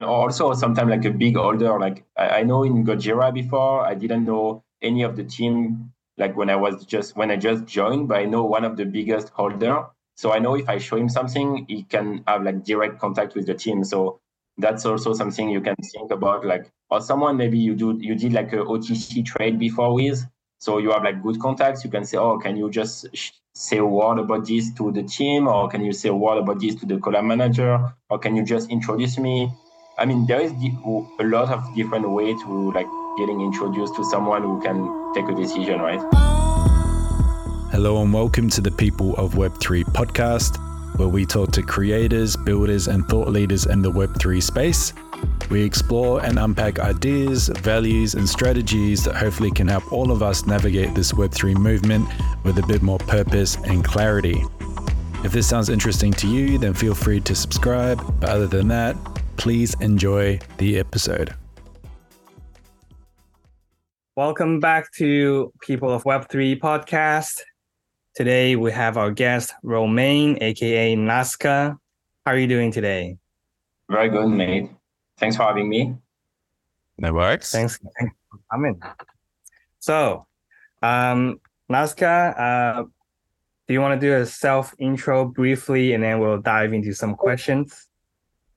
Also, sometimes like a big holder, like I, I know in Gojira before, I didn't know any of the team like when I was just when I just joined, but I know one of the biggest holder. So I know if I show him something, he can have like direct contact with the team. So that's also something you can think about, like or someone maybe you do you did like a OTC trade before with, so you have like good contacts. You can say, oh, can you just say a word about this to the team, or can you say a word about this to the collab manager, or can you just introduce me? I mean, there is a lot of different way to like getting introduced to someone who can take a decision, right? Hello and welcome to the People of Web3 podcast, where we talk to creators, builders, and thought leaders in the Web3 space. We explore and unpack ideas, values, and strategies that hopefully can help all of us navigate this Web3 movement with a bit more purpose and clarity. If this sounds interesting to you, then feel free to subscribe. But other than that, please enjoy the episode. Welcome back to People of Web3 podcast. Today we have our guest Romain, aka Naskaa. How are you doing today? Very good, mate. Thanks for having me. No worries. Thanks, thanks for coming. So, um, Naskaa, uh, do you want to do a self intro briefly, and then we'll dive into some questions?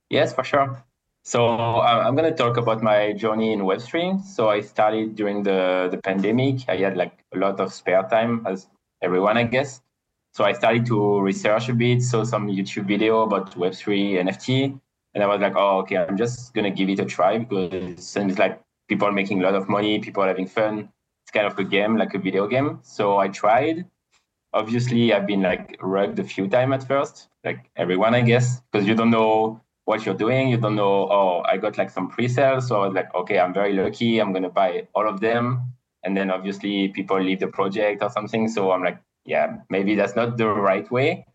Yes, for sure. So uh, I'm going to talk about my journey in Web3. So I started during the, the pandemic. I had like a lot of spare time, as everyone, I guess. So I started to research a bit, saw some YouTube video about Web3 NFT. And I was like, oh, okay, I'm just going to give it a try because it seems like people are making a lot of money, people are having fun. It's kind of a game, like a video game. So I tried. Obviously, I've been like rugged a few times at first, like everyone, I guess, because you don't know what you're doing. You don't know, oh, I got like some pre-sales. So I was like, okay, I'm very lucky. I'm going to buy all of them. And then obviously people leave the project or something. So I'm like, yeah, maybe that's not the right way.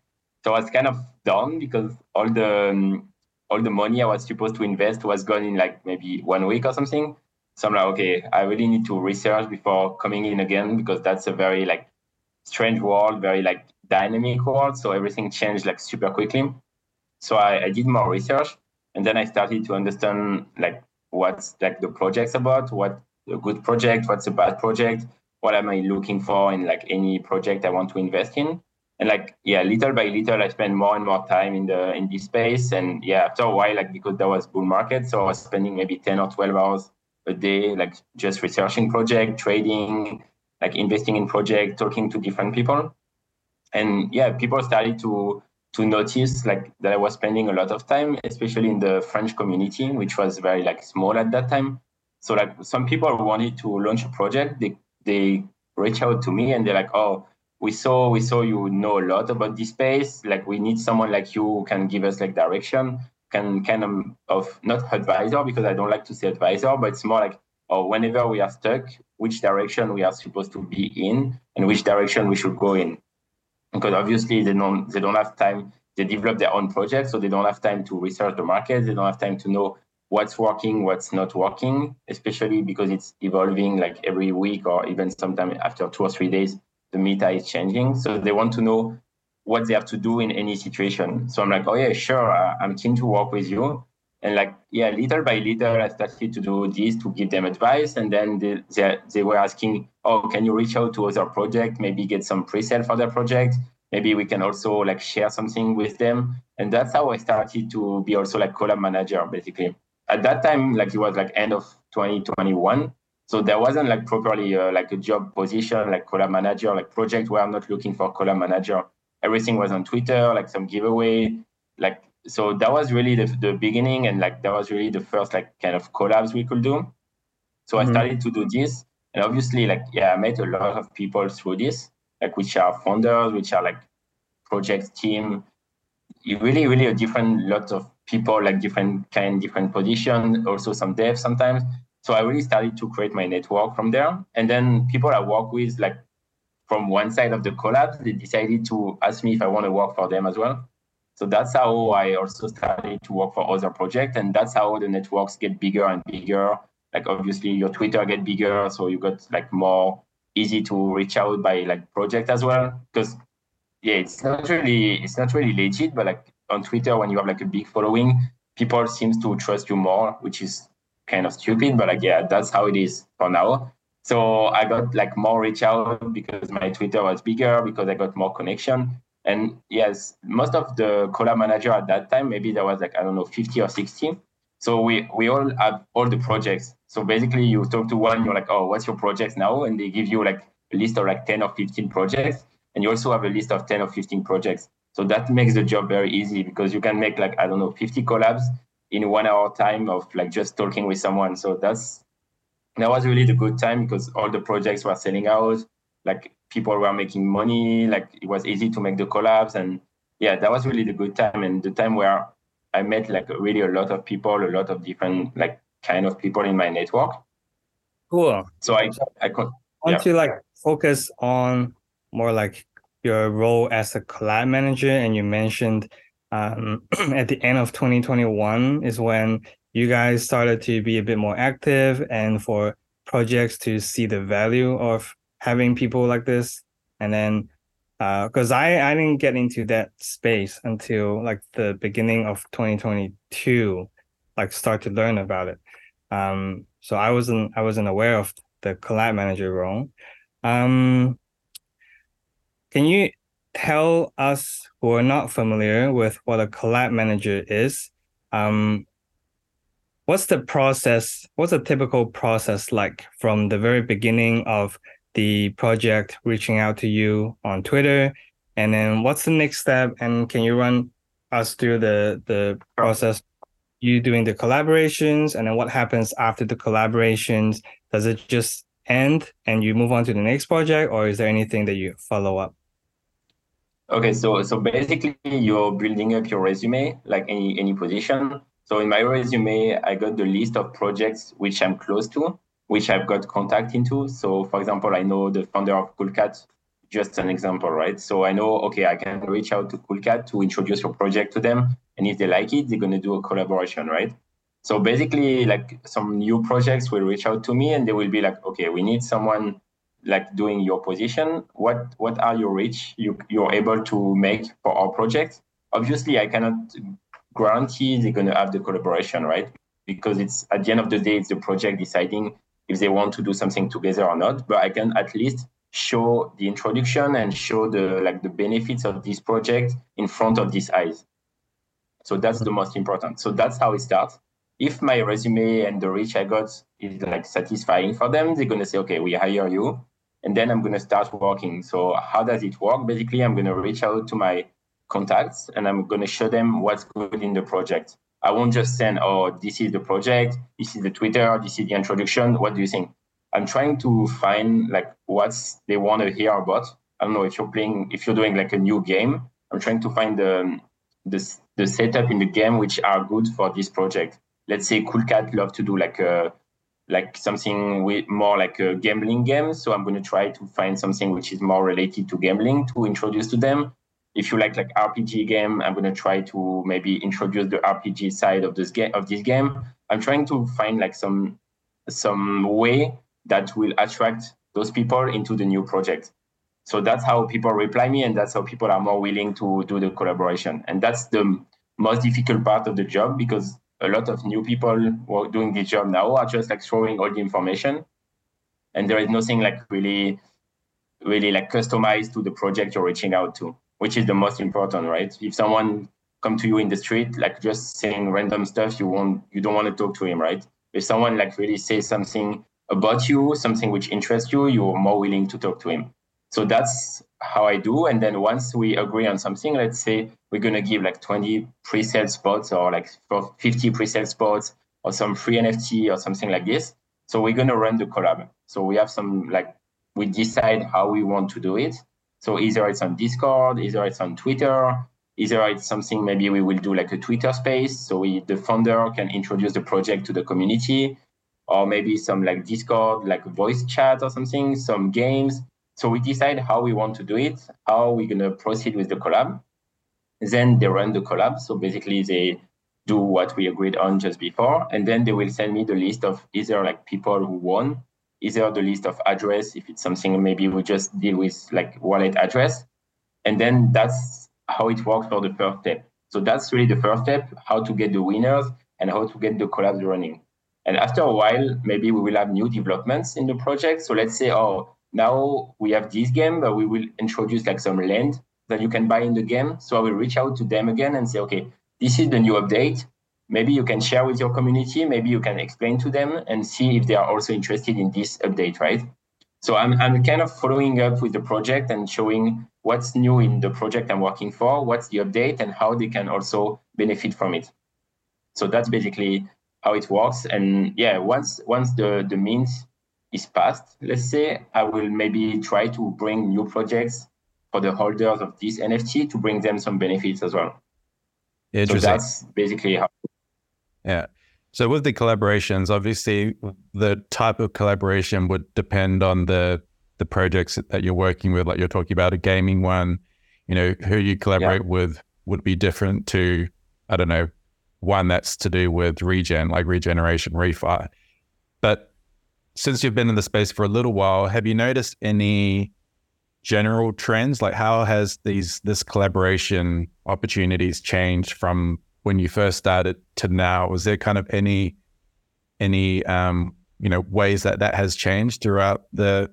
So I was kind of done because all the um, all the money I was supposed to invest was gone in like maybe one week or something. So I'm like, okay, I really need to research before coming in again because that's a very like strange world, very like dynamic world. So everything changed like super quickly. So I, I did more research and then I started to understand like what's like the project's about, what a good project, what's a bad project, what am I looking for in like any project I want to invest in. And like yeah, little by little I spent more and more time in the in this space. And yeah, after a while, like because there was bull market, so I was spending maybe 10 or 12 hours a day, like just researching project, trading, like investing in project, talking to different people. And yeah, people started to to notice like that I was spending a lot of time, especially in the French community, which was very like small at that time. So like some people wanted to launch a project, they they reach out to me and they're like, oh, we saw we saw you know a lot about this space. Like we need someone like you who can give us like direction, can kind of, um, of not advisor because I don't like to say advisor, but it's more like oh, whenever we are stuck, which direction we are supposed to be in and which direction we should go in because obviously they don't they don't have time. They develop their own projects, so they don't have time to research the market. They don't have time to know what's working, what's not working, especially because it's evolving like every week or even sometime after two or three days, the meta is changing. So they want to know what they have to do in any situation. So I'm like, oh yeah, sure, I'm keen to work with you. And like, yeah, little by little, I started to do this to give them advice. And then they, they, they were asking, oh, can you reach out to other project, maybe get some pre-sale for their project? Maybe we can also like share something with them. And that's how I started to be also like collab manager, basically. At that time, like it was like end of 2021. So there wasn't like properly uh, like a job position, like collab manager, like project where I'm not looking for collab manager. Everything was on Twitter, like some giveaway, like so that was really the, the beginning and like that was really the first like kind of collabs we could do. So mm-hmm. i started to do this. And obviously like yeah i met a lot of people through this like which are founders which are like project team. You really really a different lot of people like different kind different position also some devs sometimes. So i really started to create my network from there. And then people i work with like from one side of the collab they decided to ask me if i want to work for them as well so that's how I also started to work for other projects, and that's how the networks get bigger and bigger. Like obviously your Twitter get bigger, so you got like more easy to reach out by like project as well. Because yeah, it's not really it's not really legit, but like on Twitter when you have like a big following, people seems to trust you more, which is kind of stupid, but like yeah, that's how it is for now. So I got like more reach out because my Twitter was bigger because I got more connection. And yes, most of the collab manager at that time, maybe there was like I don't know, 50 or 60. So we we all have all the projects. So basically, you talk to one, you're like, oh, what's your projects now? And they give you like a list of like 10 or 15 projects, and you also have a list of 10 or 15 projects. So that makes the job very easy because you can make like I don't know, 50 collabs in one hour time of like just talking with someone. So that's that was really the good time because all the projects were selling out. Like people were making money. Like it was easy to make the collabs, and yeah, that was really the good time and the time where I met like really a lot of people, a lot of different like kind of people in my network. Cool. So I I could want to like focus on more like your role as a collab manager, and you mentioned um, at the end of 2021 is when you guys started to be a bit more active and for projects to see the value of having people like this. And then because uh, I, I didn't get into that space until like the beginning of 2022 like start to learn about it. Um so i wasn't i wasn't aware of the collab manager role. Um can you tell us who are not familiar with what a collab manager is? Um what's the process what's a typical process like from the very beginning of the project reaching out to you on twitter? And then what's the next step? And can you run us through the the process? You doing the collaborations and then what happens after the collaborations? Does it just end and you move on to the next project or is there anything that you follow up? Okay so so basically you're building up your resume like any any position. So in my resume, I got the list of projects which I'm close to, which I've got contact into. So for example, I know the founder of Cool Cat, just an example, right? So I know, okay, I can reach out to Cool Cat to introduce your project to them. And if they like it, they're going to do a collaboration, right? So basically, like some new projects will reach out to me and they will be like, okay, we need someone like doing your position. What what are your reach you you're able to make for our project? Obviously, I cannot guarantee they're going to have the collaboration, right? Because it's at the end of the day, it's the project deciding if they want to do something together or not. But I can at least show the introduction and show the like the benefits of this project in front of these eyes. So that's the most important. So that's how it starts. If my resume and the reach I got is like satisfying for them, they're gonna say, okay, we hire you, and then I'm gonna start working. So how does it work? Basically, I'm gonna reach out to my contacts and I'm going to show them what's good in the project. I won't just send, oh, this is the project, this is the Twitter, this is the introduction. What do you think? I'm trying to find like what they want to hear about. I don't know if you're playing, if you're doing like a new game. I'm trying to find the the, the setup in the game which are good for this project. Let's say Cool Cat love to do like a like something with more like a gambling game. So I'm going to try to find something which is more related to gambling to introduce to them if you like like RPG game, I'm gonna try to maybe introduce the RPG side of this game of this game. I'm trying to find like some some way that will attract those people into the new project. So that's how people reply me, and that's how people are more willing to do the collaboration. And that's the most difficult part of the job because a lot of new people who are doing this job now are just like throwing all the information, and there is nothing like really, really like customized to the project you're reaching out to which is the most important, right? If someone come to you in the street, like just saying random stuff, you won't, you don't want to talk to him, right? If someone like really says something about you, something which interests you, you're more willing to talk to him. So that's how I do. And then once we agree on something, let's say we're gonna give like 20 pre-sale spots or like 50 pre-sale spots or some free NFT or something like this. So we're gonna run the collab. So we have some like we decide how we want to do it so either it's on Discord, either it's on Twitter, either it's something maybe we will do like a Twitter space. So we, the founder can introduce the project to the community, or maybe some like Discord, like voice chat or something, some games. So we decide how we want to do it, how we're gonna proceed with the collab. Then they run the collab. So basically they do what we agreed on just before, and then they will send me the list of either like people who won either the list of address, if it's something maybe we just deal with like wallet address. And then that's how it works for the first step. So that's really the first step, how to get the winners and how to get the collabs running. And after a while, maybe we will have new developments in the project. So let's say, oh, now we have this game, but we will introduce like some land that you can buy in the game. So I will reach out to them again and say, okay, this is the new update. Maybe you can share with your community. Maybe you can explain to them and see if they are also interested in this update, right? So I'm, I'm kind of following up with the project and showing what's new in the project I'm working for, what's the update, and how they can also benefit from it. So that's basically how it works. And yeah, once once the the means is passed, let's say, I will maybe try to bring new projects for the holders of this NFT to bring them some benefits as well. Interesting. So that's basically how. Yeah. So with the collaborations, obviously the type of collaboration would depend on the the projects that you're working with. Like you're talking about a gaming one, you know, who you collaborate yeah. with would be different to, I don't know, one that's to do with regen, like regeneration, refi. But since you've been in the space for a little while, have you noticed any general trends? Like how has these this collaboration opportunities changed from when you first started to now? Was there kind of any any um, you know ways that that has changed throughout the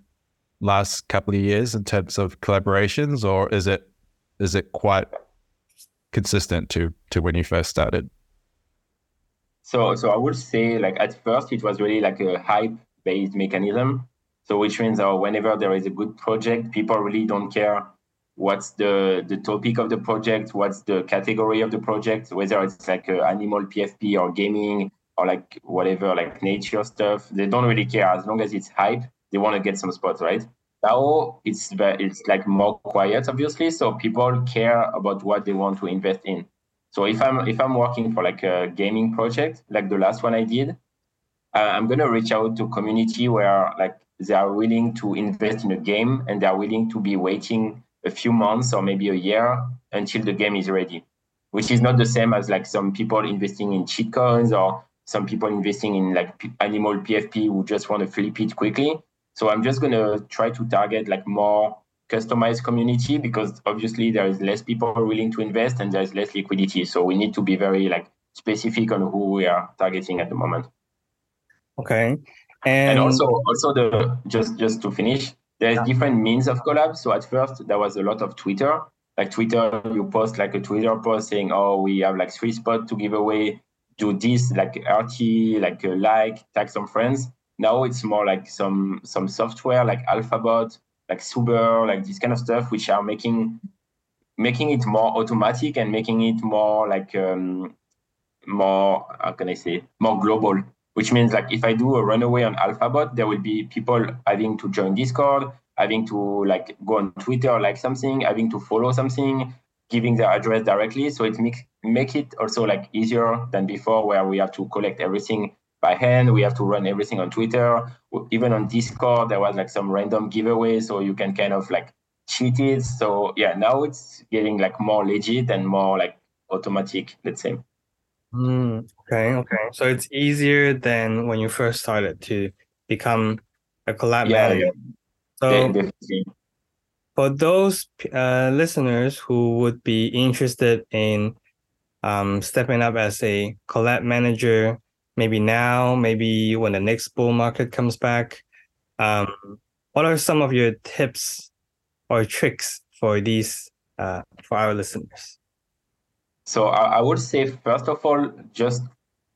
last couple of years in terms of collaborations, or is it is it quite consistent to to when you first started? So, so I would say like at first it was really like a hype based mechanism. So which means uh, whenever there is a good project, people really don't care what's the the topic of the project, what's the category of the project, whether it's like uh, animal PFP or gaming or like whatever, like nature stuff. They don't really care as long as it's hype. They want to get some spots, right? Now it's it's like more quiet, obviously. So people care about what they want to invest in. So if I'm if I'm working for like a gaming project, like the last one I did, uh, I'm gonna reach out to community where like they are willing to invest in a game and they are willing to be waiting a few months or maybe a year until the game is ready, which is not the same as like some people investing in cheat coins or some people investing in like animal PFP who just want to flip it quickly. So I'm just gonna try to target like more customized community because obviously there is less people willing to invest and there's less liquidity. So we need to be very like specific on who we are targeting at the moment. Okay. And, and also also the just just to finish, there's yeah. different means of collab. So at first there was a lot of Twitter. Like Twitter, you post like a Twitter post saying, "Oh, we have like three spots to give away. Do this like RT, like a like, tag some friends." Now it's more like some some software like Alphabot like Subber, like this kind of stuff, which are making making it more automatic and making it more like um, more how can I say more global. Which means like if I do a runaway on Alphabot, there will be people having to join Discord, having to like go on Twitter or like something, having to follow something, giving their address directly. So it makes make it also like easier than before where we have to collect everything by hand. We have to run everything on Twitter. Even on Discord, there was like some random giveaway, so you can kind of like cheat it. So yeah, now it's getting like more legit and more like automatic, let's say. Mm, okay, okay. So it's easier than when you first started to become a collab yeah, manager. Yeah. So for those uh, listeners who would be interested in um, stepping up as a collab manager maybe now, maybe when the next bull market comes back. Um, what are some of your tips or tricks for these uh, for our listeners? So I, I would say first of all, just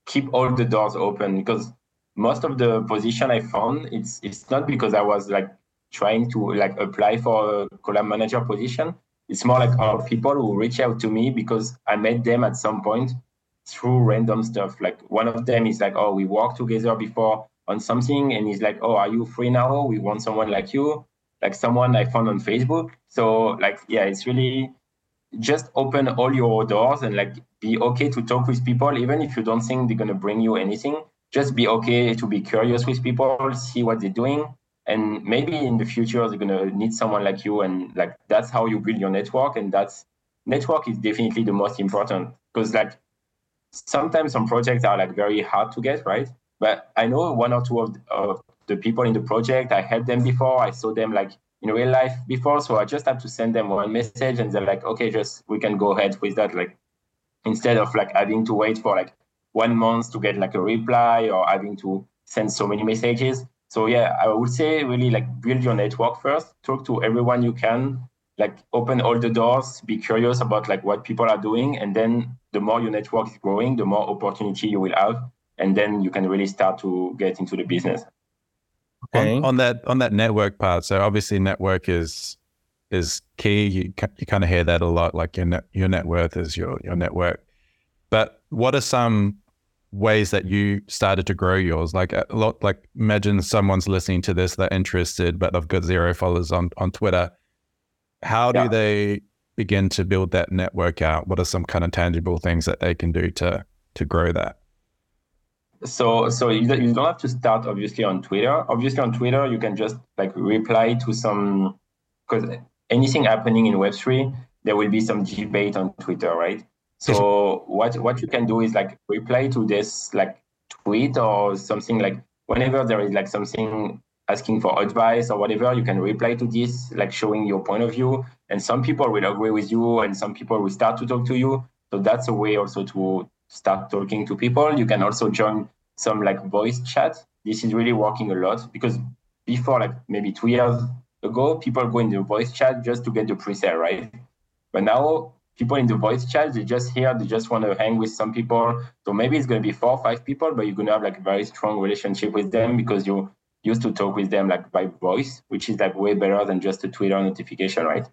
keep all the doors open because most of the position I found, it's it's not because I was like trying to like apply for a collab manager position. It's more like uh, people who reach out to me because I met them at some point through random stuff. Like one of them is like, oh, we worked together before on something, and he's like, oh, are you free now? We want someone like you, like someone I found on Facebook. So like, yeah, it's really just open all your doors and like be okay to talk with people, even if you don't think they're gonna bring you anything. Just be okay to be curious with people, see what they're doing, and maybe in the future they're gonna need someone like you, and like that's how you build your network, and that's network is definitely the most important. Because like sometimes some projects are like very hard to get right? But i know one or two of the, of the people in the project i helped them before i saw them like in real life before so i just have to send them one message and they're like okay just we can go ahead with that like instead of like having to wait for like one month to get like a reply or having to send so many messages. So yeah, I would say really like build your network first, talk to everyone you can, like open all the doors, be curious about like what people are doing, and then the more your network is growing, the more opportunity you will have, and then you can really start to get into the business. Okay. On, on that on that network part, so obviously network is is key. You you kind of hear that a lot, like your net, your net worth is your your network. But what are some ways that you started to grow yours? Like uh, a lot, like imagine someone's listening to this, they're interested, but they've got zero followers on on Twitter. How yeah. do they begin to build that network out? What are some kind of tangible things that they can do to to grow that? So so you, you don't have to start obviously on Twitter. Obviously on Twitter you can just like reply to some because anything happening in Web3, there will be some debate on Twitter, right? So what what you can do is like reply to this like tweet or something like whenever there is like something asking for advice or whatever, you can reply to this, like showing your point of view. And some people will agree with you and some people will start to talk to you. So that's a way also to start talking to people. You can also join some like voice chat. This is really working a lot because before like maybe two years ago, people go in the voice chat just to get the pre-sale, right? But now people in the voice chat, they just hear, they just want to hang with some people. So maybe it's going to be four or five people, but you're going to have like a very strong relationship with them because you used to talk with them like by voice, which is like way better than just a Twitter notification, right?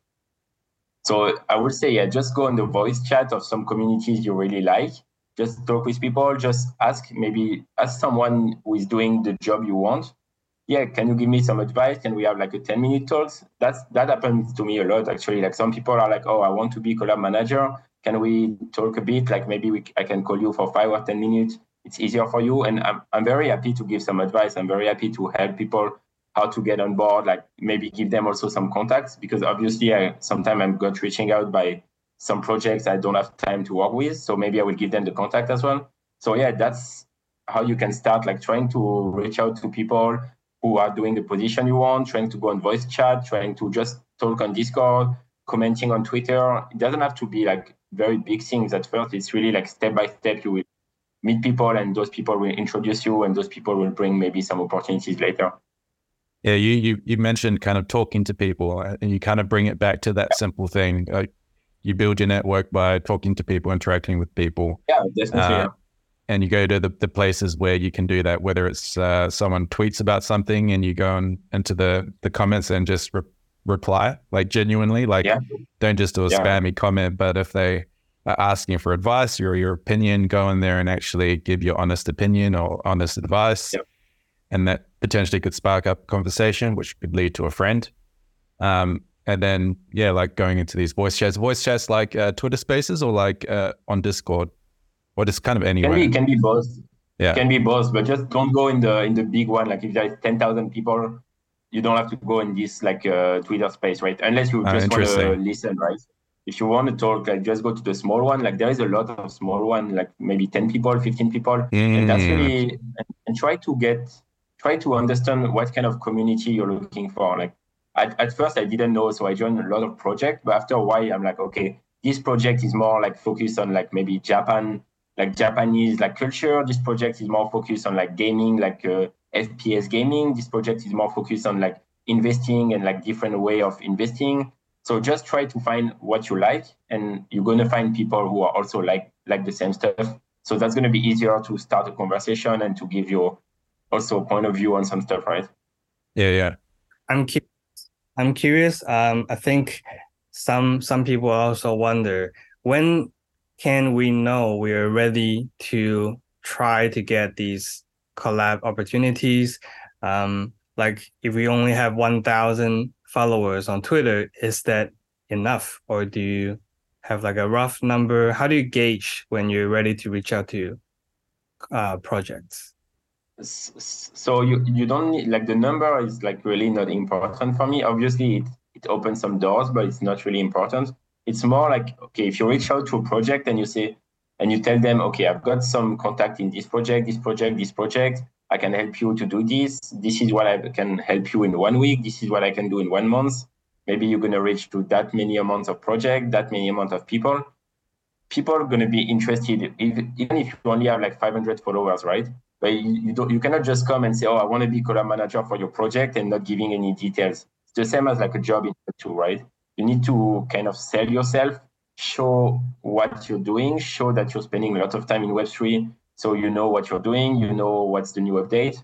So I would say, yeah, just go in the voice chat of some communities you really like. Just talk with people. Just ask, maybe ask someone who is doing the job you want yeah, can you give me some advice? Can we have like a 10 minute talks? That's that happens to me a lot actually. Like some people are like, oh, I want to be a collab manager. Can we talk a bit? Like maybe we, I can call you for five or 10 minutes. It's easier for you. And I'm, I'm very happy to give some advice. I'm very happy to help people how to get on board, like maybe give them also some contacts because obviously I sometimes I'm got reaching out by some projects I don't have time to work with. So maybe I will give them the contact as well. So yeah, that's how you can start like trying to reach out to people who are doing the position you want, trying to go on voice chat, trying to just talk on Discord, commenting on Twitter. It doesn't have to be like very big things at first. It's really like step by step. You will meet people, and those people will introduce you, and those people will bring maybe some opportunities later. Yeah, you you you mentioned kind of talking to people, and you kind of bring it back to that simple thing. You build your network by talking to people, interacting with people. Yeah, definitely. Uh, and you go to the, the places where you can do that, whether it's uh, someone tweets about something and you go on into the, the comments and just re- reply, like genuinely, like yeah. don't just do a yeah. spammy comment, but if they are asking for advice or your opinion, go in there and actually give your honest opinion or honest advice. And that potentially could spark up a conversation, which could lead to a friend. Um, and then, yeah, like going into these voice chats, voice chats like uh, Twitter spaces or like uh, on Discord. What is kind of anywhere? Can be, can be both. Yeah. Can be both, but just don't go in the in the big one. Like if there is ten thousand people, you don't have to go in this like uh, Twitter space, right? Unless you ah, just want to listen, right? If you want to talk, like just go to the small one. Like there is a lot of small one, like maybe ten people, fifteen people, mm. and that's really and, and try to get try to understand what kind of community you're looking for. Like at, at first I didn't know, so I joined a lot of projects, but after a while I'm like, okay, this project is more like focused on like maybe Japan like Japanese like culture. This project is more focused on like gaming, like uh, FPS gaming. This project is more focused on like investing and like different way of investing. So just try to find what you like, and you're gonna find people who are also like like the same stuff. So that's gonna be easier to start a conversation and to give you also a point of view on some stuff, right? Yeah, yeah. I'm cu- I'm curious. Um, I think some some people also wonder when can we know we are ready to try to get these collab opportunities? Um, like if we only have 1,000 followers on Twitter, is that enough? Or do you have like a rough number? How do you gauge when you're ready to reach out to uh, projects? So you, you don't need like the number is like really not important for me. Obviously it, it opens some doors, but it's not really important. It's more like okay if you reach out to a project and you say and you tell them okay i've got some contact in this project this project this project. I can help you to do this. This is what i can help you in one week. This is what i can do in one month. Maybe you're going to reach to that many amounts of project that many amount of people. People are going to be interested, if, even if you only have like 500 followers, right? But you, you, don't, you cannot just come and say, oh, I want to be collab manager for your project and not giving any details. It's the same as like a job in two, right? You need to kind of sell yourself, show what you're doing, show that you're spending a lot of time in Web3. So you know what you're doing, you know what's the new update,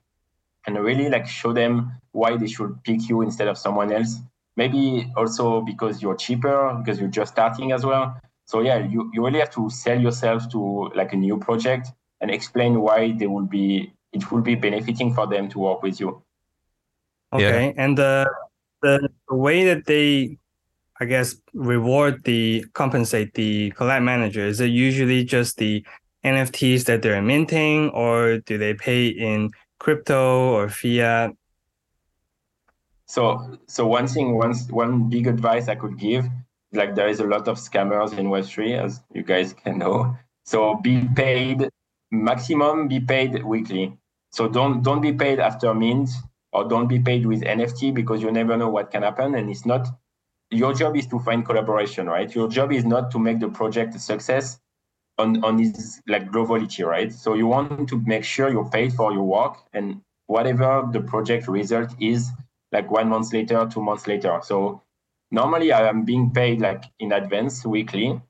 and really like show them why they should pick you instead of someone else. Maybe also because you're cheaper, because you're just starting as well. So yeah, you, you really have to sell yourself to like a new project and explain why they will be it will be benefiting for them to work with you. Okay. Yeah. And uh, the the way that they I guess reward the compensate the collab manager, is it usually just the NFTs that they're minting or do they pay in crypto or fiat? So so one thing, one one big advice I could give like there is a lot of scammers in Web3, as you guys can know. So be paid maximum, be paid weekly. So don't don't be paid after mint or don't be paid with NFT because you never know what can happen. And it's not your job is to find collaboration, right? Your job is not to make the project a success on on its like globality, right? So you want to make sure you're paid for your work and whatever the project result is, like one month later, two months later. So normally I am being paid like in advance weekly.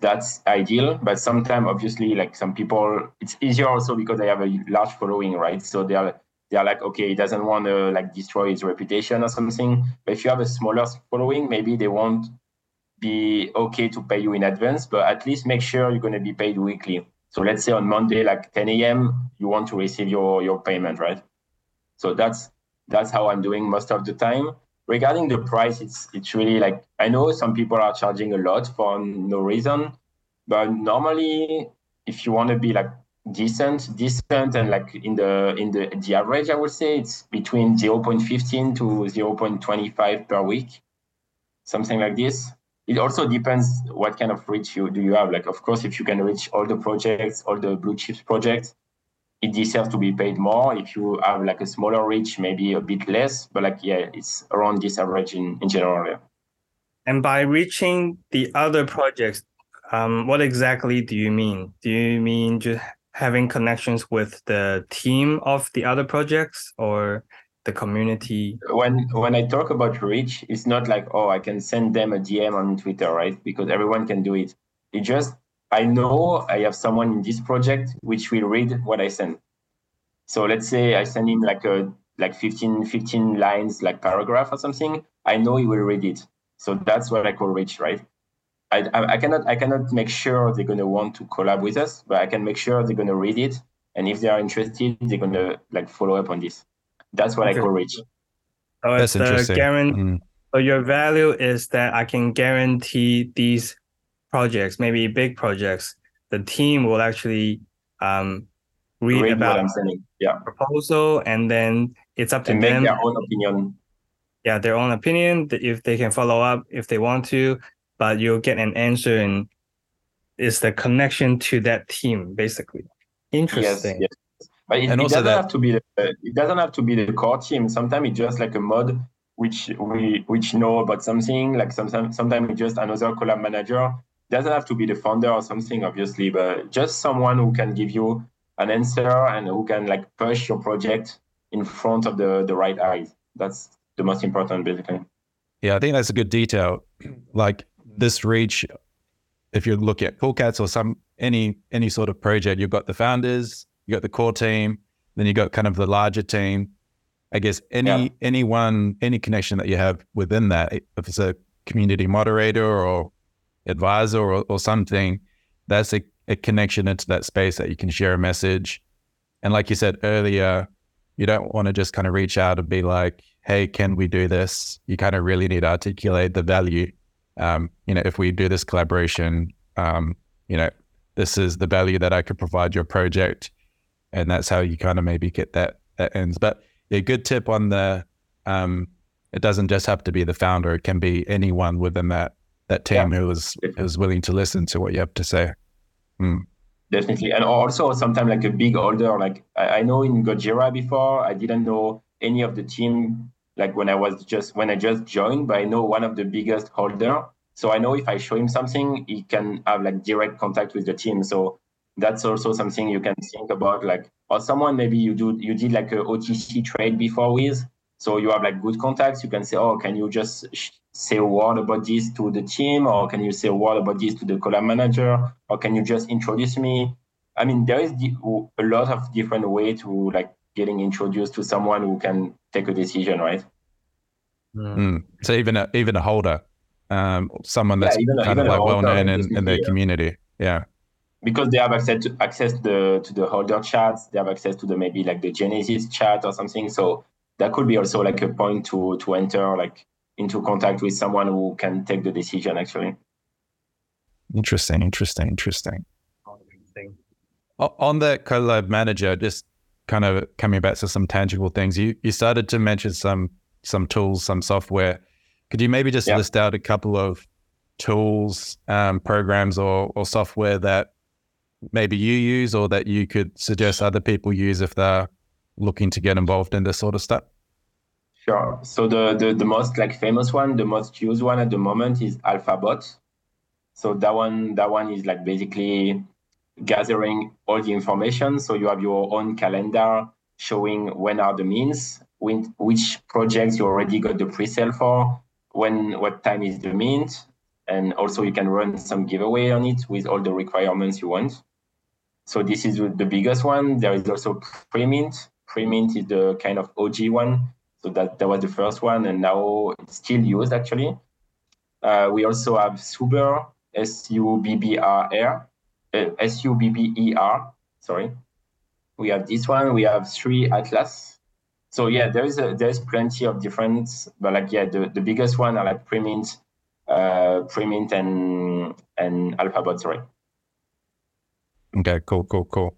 That's ideal, but sometimes obviously like some people, it's easier also because they have a large following, right? So they are they are like, okay, he doesn't want to like destroy his reputation or something. But if you have a smaller following, maybe they won't be okay to pay you in advance, but at least make sure you're going to be paid weekly. So let's say on Monday, like 10 a.m., you want to receive your your payment, right? So that's that's how I'm doing most of the time regarding the price, it's it's really like I know some people are charging a lot for no reason, but normally if you want to be like decent, decent and like in the in the the average, I would say it's between 0.15 to 0.25 per week, something like this. It also depends what kind of reach you do you have. Like of course, if you can reach all the projects, all the blue chips projects, it deserves to be paid more. If you have like a smaller reach, maybe a bit less, but like yeah, it's around this average in, in general. Yeah. And by reaching the other projects, um, what exactly do you mean? Do you mean just having connections with the team of the other projects or the community? When when I talk about reach, it's not like oh I can send them a DM on Twitter, right? Because everyone can do it. It just I know I have someone in this project which will read what I send. So let's say I send him like a like 15, 15 lines, like paragraph or something. I know he will read it. So that's what I call reach, right? I, I, I cannot I cannot make sure they're gonna want to collab with us, but I can make sure they're gonna read it. And if they are interested, they're gonna like follow up on this. That's what okay. I call reach. So That's interesting. Guarant- mm. So your value is that I can guarantee these projects, maybe big projects, the team will actually um, read, read about yeah. proposal, and then it's up to and them. Make their own opinion. Yeah, their own opinion. If they can follow up, if they want to, but you'll get an answer, and it's the connection to that team, basically. Interesting. Yes, yes. But it, it doesn't that... have to be the, it doesn't have to be the core team. Sometimes it's just like a mod which we which know about something. Like sometimes sometimes it's just another collab manager doesn't have to be the founder or something, obviously, but just someone who can give you an answer and who can like push your project in front of the the right eyes. That's the most important, basically. Yeah, I think that's a good detail. Like this reach, if you look at Cool Cats or some any any sort of project, you've got the founders, you've got the core team, then you've got kind of the larger team. I guess any yeah. anyone any connection that you have within that, if it's a community moderator or advisor or, or something, that's a, a connection into that space that you can share a message. And like you said earlier, you don't want to just kind of reach out and be like, hey, can we do this? You kind of really need to articulate the value. Um, you know, if we do this collaboration, um, you know, this is the value that I could provide your project. And that's how you kind of maybe get that that ends. But a good tip on the um, it doesn't just have to be the founder, it can be anyone within that that team yeah. who was who was willing to listen to what you have to say. Mm. Definitely, and also sometimes like a big holder. Like I, I know in Gojira before, I didn't know any of the team. Like when I was just when I just joined, but I know one of the biggest holder. So I know if I show him something, he can have like direct contact with the team. So that's also something you can think about, like or someone maybe you do you did like a OTC trade before with, so you have like good contacts. You can say, oh, can you just say a word about this to the team, or can you say a word about this to the collab manager, or can you just introduce me? I mean, there is a lot of different way to like getting introduced to someone who can take a decision, right? Mm. So even a even a holder, um, someone that's yeah, kind of like well known in, in their community, yeah. Because they have access to access the to the holder chats, they have access to the maybe like the Genesis chat or something. So that could be also like a point to to enter like into contact with someone who can take the decision actually. Interesting, interesting, interesting. interesting. On the collab manager, just kind of coming back to some tangible things, you you started to mention some some tools, some software. Could you maybe just yeah. list out a couple of tools, um, programs, or or software that maybe you use or that you could suggest other people use if they're looking to get involved in this sort of stuff? Sure. So the, the, the most like famous one, the most used one at the moment is AlphaBot. So that one that one is like basically gathering all the information. So you have your own calendar showing when are the means, when, which projects you already got the pre-sale for, when what time is the mint, and also you can run some giveaway on it with all the requirements you want. So this is the biggest one. There is also Premint. Premint is the kind of OG one. So that, that was the first one, and now it's still used actually. Uh, we also have Subber, S-U-B-B-R-R, uh, S-U-B-B-E-R, sorry. We have this one. We have three Atlas. So yeah, there is a there's plenty of different, but like yeah, the, the biggest one are like Premint, uh, Premint and and Alphabot, sorry. Okay, cool, cool, cool.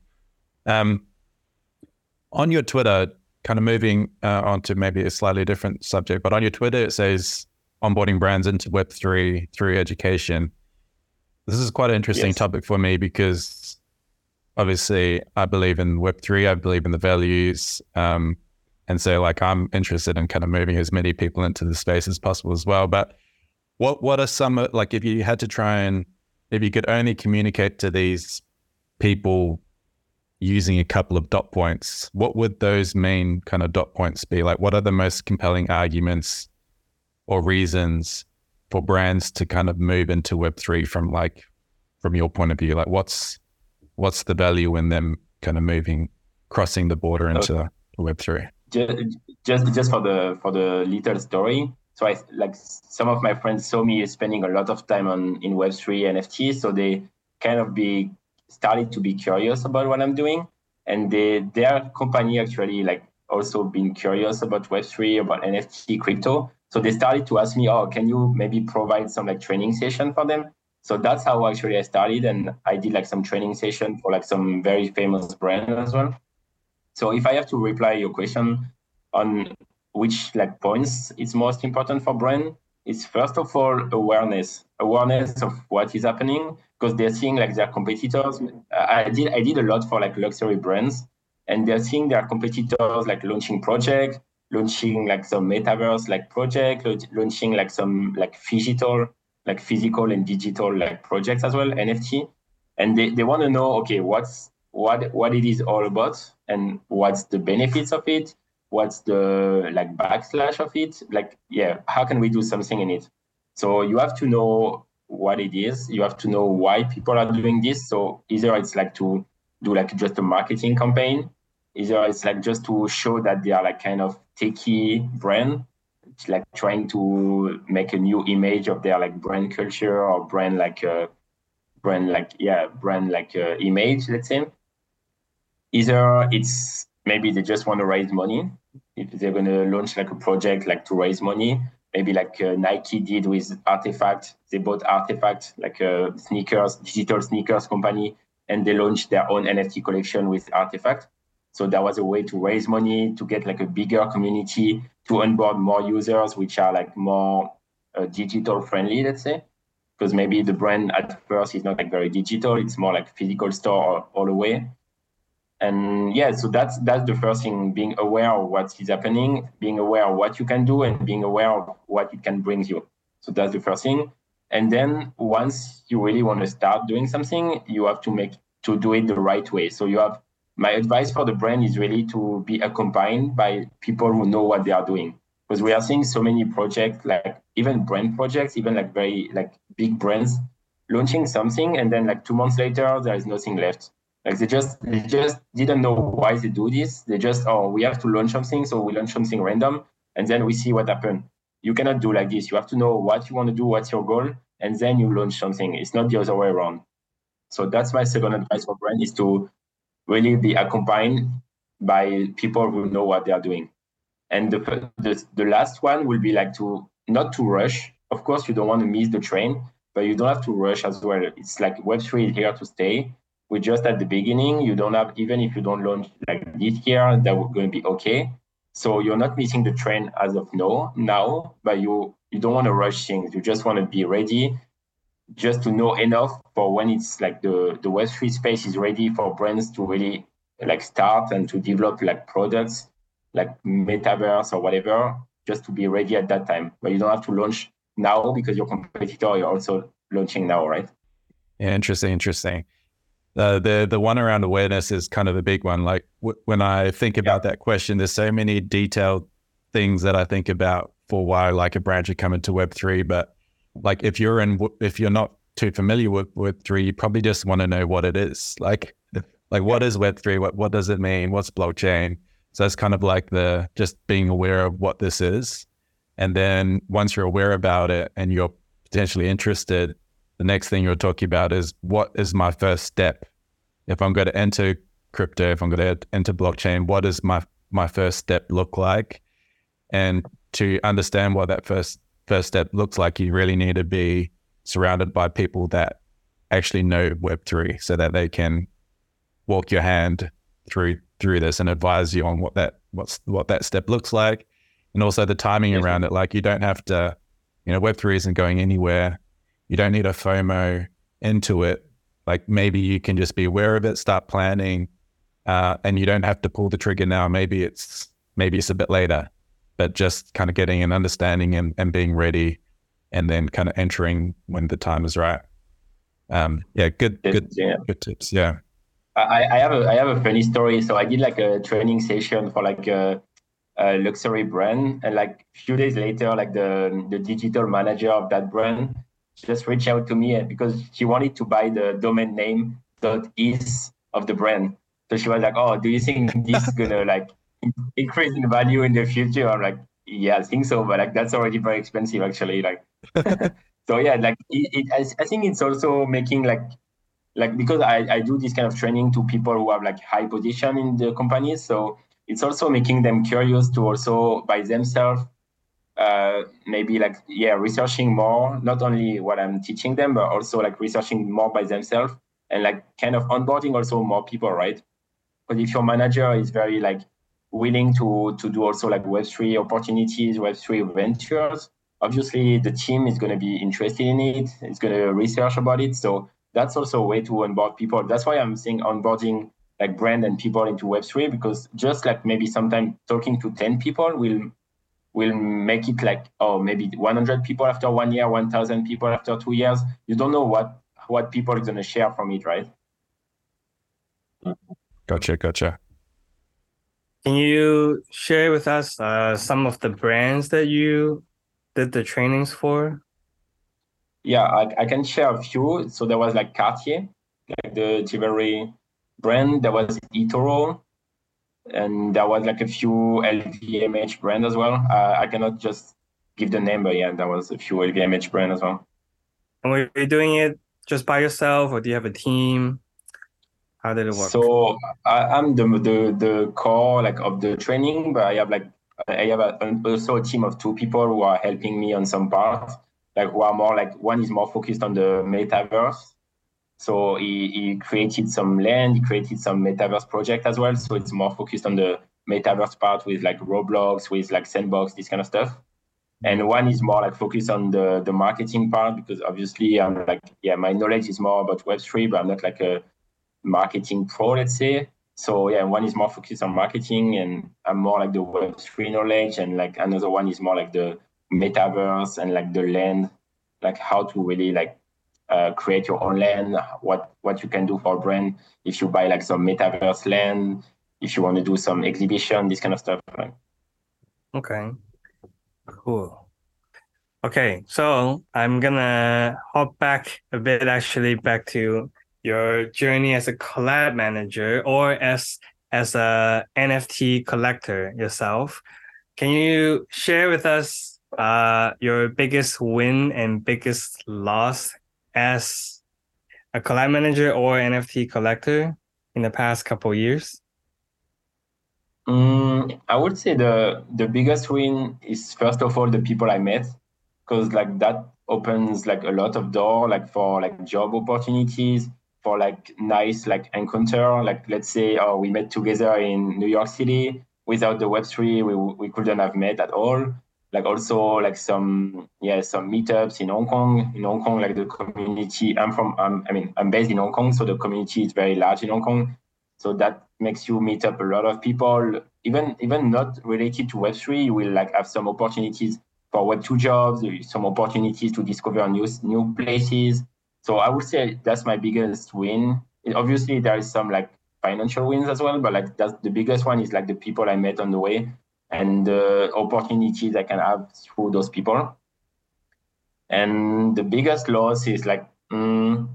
Um, on your Twitter, kind of moving uh, on to maybe a slightly different subject, but on your Twitter, it says onboarding brands into Web3 through education. This is quite an interesting yes. topic for me because obviously I believe in Web3, I believe in the values. Um, and so, like, I'm interested in kind of moving as many people into the space as possible as well. But what what are some like if you had to try and if you could only communicate to these people using a couple of dot points, what would those main kind of dot points be? Like, what are the most compelling arguments or reasons for brands to kind of move into Web three from like from your point of view? Like, what's what's the value in them kind of moving, crossing the border into okay. Web three? Just, just just for the for the little story. So I like some of my friends saw me spending a lot of time on in Web three NFT, so they kind of be started to be curious about what I'm doing. And they, their company actually like also been curious about Web3, about NFT, crypto. So they started to ask me, oh, can you maybe provide some like training session for them? So that's how actually I started. And I did like some training session for like some very famous brand as well. So if I have to reply your question on which like points is most important for brand, it's first of all awareness, awareness of what is happening because they're seeing like their competitors. I did I did a lot for like luxury brands, and they're seeing their competitors like launching projects, launching like some metaverse like project, launching like some like digital, like physical and digital like projects as well, NFT, and they, they want to know okay what's what what it is all about and what's the benefits of it what's the like backslash of it like yeah how can we do something in it so you have to know what it is. You have to know why people are doing this. So either it's like to do like just a marketing campaign, either it's like just to show that they are like kind of techie brand, it's like trying to make a new image of their like brand culture or brand like uh, brand like yeah brand like uh, image. Let's say. Either it's maybe they just want to raise money if they're going to launch like a project like to raise money maybe like uh, Nike did with RTFKT. They bought RTFKT, like a sneakers, digital sneakers company, and they launched their own NFT collection with RTFKT. So that was a way to raise money, to get like a bigger community, to onboard more users, which are like more uh, digital friendly, let's say. Because maybe the brand at first is not like very digital; it's more like physical store all the way and yeah so that's that's the first thing being aware of what is happening being aware of what you can do and being aware of what it can bring you so that's the first thing And then once you really want to start doing something, you have to make to do it the right way. So you have my advice for the brand is really to be accompanied by people who know what they are doing. Because we are seeing so many projects, like even brand projects, even like very like big brands launching something and then like two months later there is nothing left. Like they just they just didn't know why they do this. They just oh we have to launch something, so we launch something random and then we see what happens. You cannot do like this. You have to know what you want to do, what's your goal, and then you launch something. It's not the other way around. So that's my second advice for brand is to really be accompanied by people who know what they are doing. And the, the, the last one will be like to not to rush. Of course, you don't want to miss the train, but you don't have to rush as well. It's like Web3 is here to stay. We're just at the beginning. You don't have, even if you don't launch like this year, that will going to be okay. So you're not missing the train as of now, now, but you you don't want to rush things. You just want to be ready just to know enough for when it's like the the Web3 space is ready for brands to really like start and to develop like products like metaverse or whatever, just to be ready at that time. But you don't have to launch now because your competitor is also launching now, right? Yeah, interesting, interesting. Uh, the the one around awareness is kind of a big one. Like w- when I think about that question, there's so many detailed things that I think about for why like a brand should come into Web three. But like if you're in if you're not too familiar with Web three, you probably just want to know what it is. Like like what is Web three? What what does it mean? What's blockchain? So it's kind of like the just being aware of what this is. And then once you're aware about it and you're potentially interested, the next thing you're talking about is what is my first step? If I'm going to enter crypto, if I'm going to enter blockchain, what does my my first step look like? And to understand what that first first step looks like, you really need to be surrounded by people that actually know Web3 so that they can walk your hand through through this and advise you on what that what's what that step looks like and also the timing around it like you don't have to you know web3 isn't going anywhere you don't need a fomo into it. Like maybe you can just be aware of it start planning uh, and you don't have to pull the trigger now. Maybe it's maybe it's a bit later but just kind of getting an understanding and, and being ready and then kind of entering when the time is right. Um yeah good good yeah. good tips yeah. I, I have a I have a funny story. So I did like a training session for like a, a luxury brand, and like a few days later, like the the digital manager of that brand just reached out to me eh, because she wanted to buy the domain name dot eth of the brand. So she was like, "Oh, do you think this is gonna like increase in value in the future?" I'm like, "Yeah, I think so, but like that's already very expensive, actually." Like, so yeah, like it, it I, I think it's also making like like because I, I do this kind of training to people who have like high position in the companies so it's also making them curious to also by themselves uh, maybe like yeah researching more not only what i'm teaching them but also like researching more by themselves and like kind of onboarding also more people right but if your manager is very like willing to to do also like web3 opportunities web3 ventures obviously the team is going to be interested in it it's going to research about it so that's also a way to onboard people. That's why I'm saying onboarding like brand and people into Web3 because just like maybe sometimes talking to 10 people will will make it like oh maybe 100 people after one year, 1,000 people after two years. You don't know what what people are going to share from it, right? Gotcha, gotcha. Can you share with us uh, some of the brands that you did the trainings for? yeah, I, I can share a few. So there was like Cartier, like the jewelry brand. There was eToro, and there was like a few LVMH brand as well. Uh, I cannot just give the name, but yeah, there was a few LVMH brand as well. And were you doing it just by yourself, or do you have a team? How did it work? So I, am the, the the core like of the training, but I have like I have a, also a team of two people who are helping me on some parts like who are more like one is more focused on the metaverse. So he, he created some land, he created some metaverse project as well. So it's more focused on the metaverse part with like Roblox, with like Sandbox, this kind of stuff. And one is more like focused on the the marketing part because obviously I'm like, yeah, my knowledge is more about Web3, but I'm not like a marketing pro, let's say. So yeah, one is more focused on marketing and I'm more like the Web3 knowledge and like another one is more like the metaverse and like the land like how to really like uh, create your own land, what what you can do for a brand if you buy like some metaverse land, if you want to do some exhibition, this kind of stuff. Okay, cool. Okay, so I'm gonna hop back a bit actually back to your journey as a collab manager or as as a NFT collector yourself. Can you share with us uh, your biggest win and biggest loss as a collab manager or NFT collector in the past couple years? Mm, I would say the the biggest win is first of all the people I met because like that opens like a lot of door like for like job opportunities for like nice like encounter. Like let's say oh we met together in new york city. Without the web3 we, we couldn't have met at all like also like some yeah some meetups in hong kong in hong kong like the community i'm from um, i mean i'm based in hong kong so the community is very large in hong kong so that makes you meet up a lot of people even even not related to web3 you will like have some opportunities for Web2 jobs, some opportunities to discover new, new places. So I would say that's my biggest win. Obviously, there is some like financial wins as well, but like that's the biggest one is like the people I met on the way and the opportunities I can have through those people. And the biggest loss is like, mm,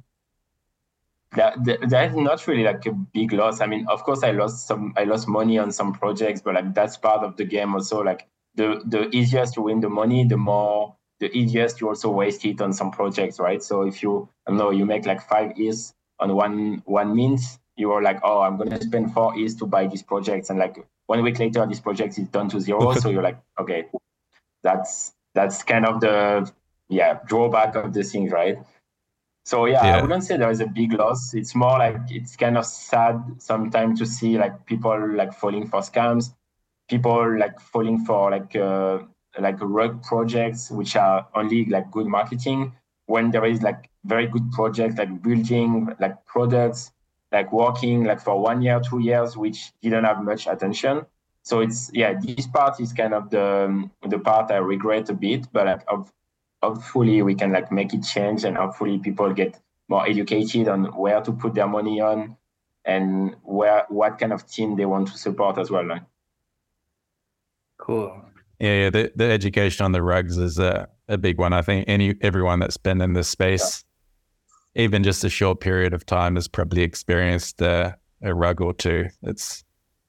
that, that is not really like a big loss. I mean, of course, I lost some, I lost money on some projects, but like that's part of the game also. Like the the easiest to win the money, the more the easiest you also waste it on some projects, right? So if you I know you make like five eth on one one mint, you are like, oh, I'm gonna spend four eth to buy these projects, and like one week later, this project is done to zero. so you're like, okay, that's that's kind of the yeah drawback of the thing, right? So yeah, yeah, I wouldn't say there is a big loss. It's more like it's kind of sad sometimes to see like people like falling for scams people like falling for like uh, like rug projects which are only like good marketing when there is like very good projects like building like products like working like for one year two years which didn't have much attention so it's yeah this part is kind of the the part i regret a bit but like, of, hopefully we can like make it change and hopefully people get more educated on where to put their money on and where what kind of team they want to support as well like. Cool. Yeah, yeah. The, the education on the rugs is a, a big one. I think any everyone that's been in this space, yeah. Even just a short period of time, has probably experienced uh, a rug or two. It's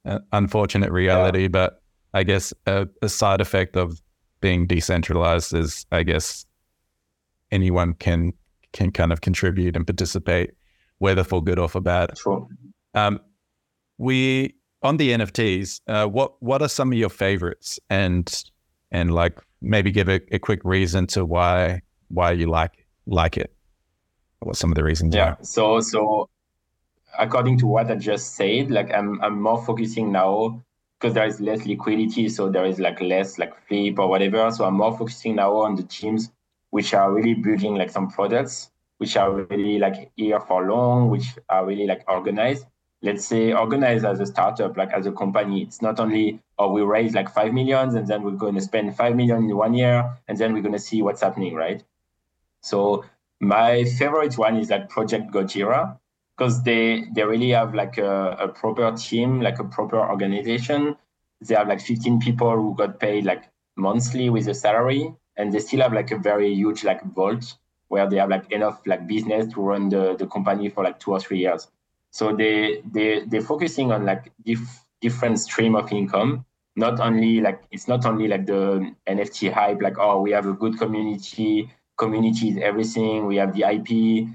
an unfortunate reality, yeah. but I guess a, a side effect of being decentralized is, I guess, anyone can can kind of contribute and participate, whether for good or for bad. Sure. Um, we on the NFTs, uh, what what are some of your favorites, and and like maybe give a, a, quick reason to why why you like like it. What some of the reasons? Yeah. Are. So so according to what I just said, like I'm I'm more focusing now because there is less liquidity, so there is like less like flip or whatever. So I'm more focusing now on the teams which are really building like some products which are really like here for long, which are really like organized let's say organized as a startup, like as a company. It's not only oh we raise like five millions and then we're going to spend five million in one year and then we're going to see what's happening, right? So my favorite one is like Project Gojira because they they really have like a, a proper team, like a proper organization. They have like 15 people who got paid like monthly with a salary, and they still have like a very huge like vault where they have like enough like business to run the, the company for like two or three years. So they they they're focusing on like dif- different stream of income. Not only like it's not only like the NFT hype, like oh we have a good community, community is everything. We have the IP.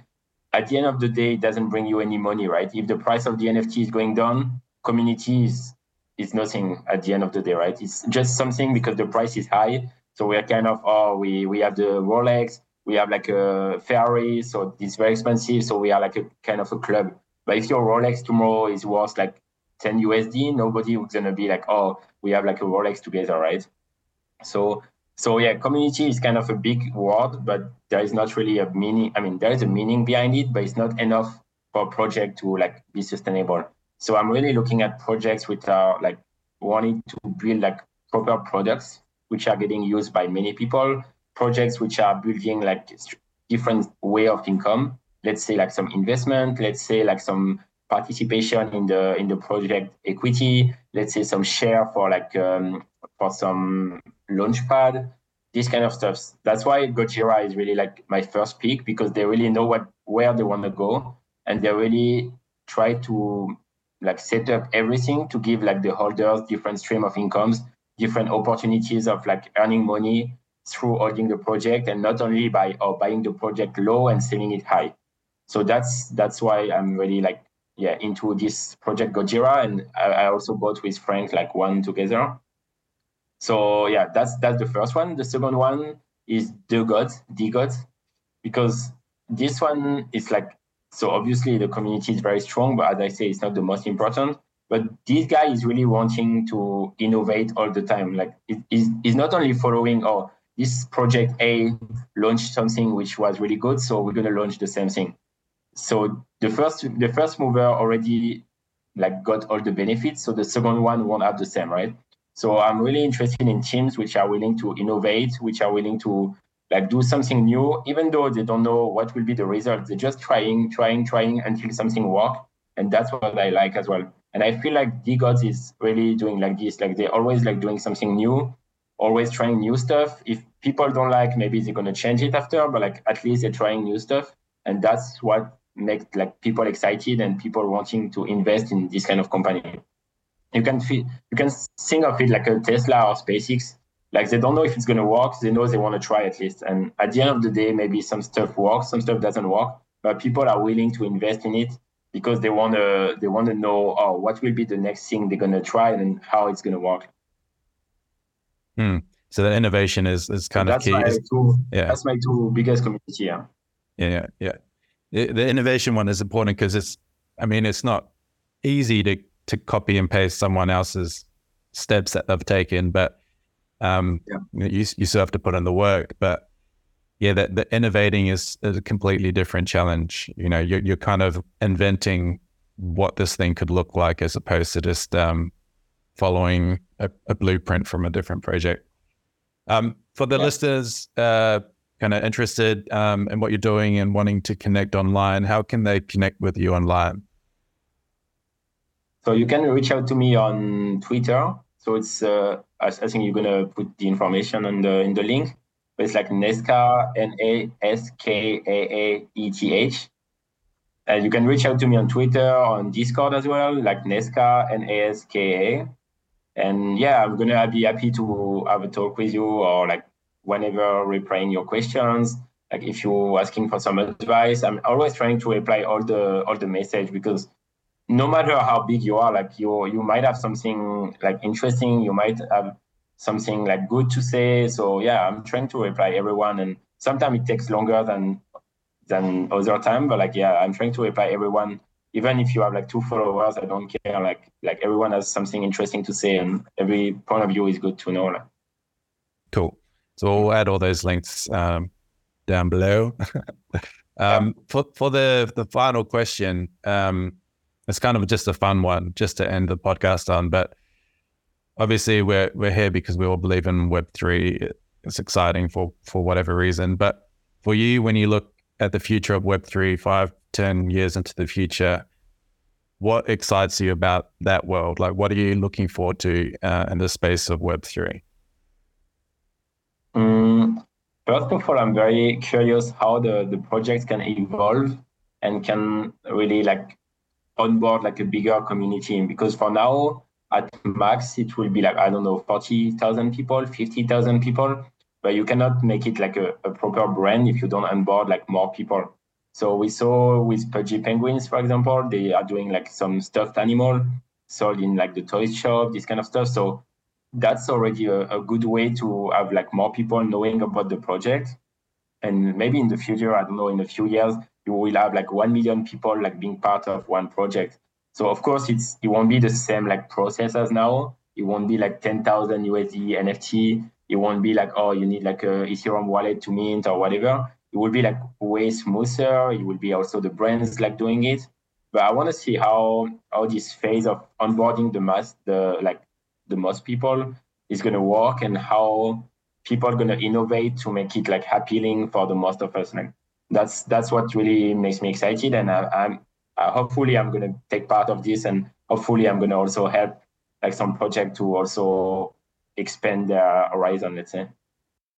At the end of the day, it doesn't bring you any money, right? If the price of the NFT is going down, community is is nothing at the end of the day, right? It's just something because the price is high. So we're kind of oh we we have the Rolex, we have like a Ferrari, so it's very expensive. So we are like a kind of a club. But if your Rolex tomorrow is worth like 10 USD, nobody is gonna be like, oh, we have like a Rolex together, right? So so yeah, community is kind of a big word, but there is not really a meaning. I mean, there is a meaning behind it, but it's not enough for a project to like be sustainable. So I'm really looking at projects which are like wanting to build like proper products which are getting used by many people. projects which are building like different way of income. Let's say like some investment. Let's say like some participation in the in the project equity. Let's say some share for like um, for some launchpad. This kind of stuff. That's why Gojira is really like my first pick because they really know what where they want to go and they really try to like set up everything to give like the holders different stream of incomes different opportunities of like earning money through holding the project and not only by or buying the project low and selling it high so that's that's why i'm really like yeah into this project gojira and i, I also bought with FRVNK like one together so yeah that's that's the first one the second one is the god the god because this one is like so obviously the community is very strong, but as I say, it's not the most important. But this guy is really wanting to innovate all the time. Like it is is not only following oh this project A launched something which was really good, so we're gonna launch the same thing. So the first the first mover already like got all the benefits. So the second one won't have the same, right? So I'm really interested in teams which are willing to innovate, which are willing to like do something new, even though they don't know what will be the result. They're just trying, trying, trying until something works. And that's what I like as well. And I feel like DeGods is really doing like this. Like they're always like doing something new, always trying new stuff. If people don't like, maybe they're gonna change it after, but like at least they're trying new stuff. And that's what makes like people excited and people wanting to invest in this kind of company. You can feel, you can think of it like a Tesla or SpaceX. Like they don't know if it's going to work. They know they want to try at least. And at the end of the day maybe some stuff works some stuff doesn't work. But people are willing to invest in it because they want to they want to know oh what will be the next thing they're going to try and how it's going to work. Hmm. so the innovation is is kind so of key. my two, yeah. that's my two biggest community yeah yeah yeah the, the innovation one is important because it's i mean it's not easy to to copy and paste someone else's steps that they've taken but um, yeah. you, you still have to put in the work, but yeah, that the innovating is, is, a completely different challenge. You know, you're, you're kind of inventing what this thing could look like as opposed to just um, following a, a, blueprint from a different project. Um, for the yeah. listeners uh, kind of interested um, in what you're doing and wanting to connect online, how can they connect with you online? So you can reach out to me on Twitter. So it's uh, I, I think you're gonna put the information on the in the link. But it's like Naskaa N A S K A A E T H. And you can reach out to me on Twitter, on Discord as well, like Naskaa N A S K A. And yeah, I'm gonna be happy to have a talk with you or like whenever replying your questions. Like if you're asking for some advice, I'm always trying to reply all the all the message because no matter how big you are, like you you might have something like interesting, you might have something like good to say. So yeah, I'm trying to reply everyone, and sometimes it takes longer than than other time, but like yeah, I'm trying to reply everyone. Even if you have like two followers, I don't care. Like like everyone has something interesting to say, and every point of view is good to know. Cool. So we'll add all those links um, down below. um. For for the the final question. Um, it's kind of just a fun one just to end the podcast on. But obviously, we're we're here because we all believe in Web three. It's exciting for for whatever reason. But for you, when you look at the future of Web three, five, ten years into the future, what excites you about that world? Like, what are you looking forward to uh, in the space of Web three? Mm, first of all, I'm very curious how the the projects can evolve and can really like onboard like a bigger community. Because for now at max it will be like i don't know 40000 people 50000 people. But you cannot make it like a, a, proper brand if you don't onboard like more people. So we saw with pudgy penguins for example they are doing like some stuffed animal sold in like the toy shop this kind of stuff. So that's already a, a good way to have like more people knowing about the project and maybe in the future i don't know in a few years you will have like 1 million people like being part of one project. So of course it's it won't be the same like process as now. It won't be like 10,000 USD NFT. It won't be like, oh, you need like a Ethereum wallet to mint or whatever. It will be like way smoother. It will be also the brands like doing it. But I want to see how how this phase of onboarding the mass, the like the most people is going to work and how people are gonna innovate to make it like appealing for the most of us. Like that's that's what really makes me excited, and I, I'm uh, hopefully I'm gonna take part of this, and hopefully I'm gonna also help like some project to also expand their horizon. Let's say.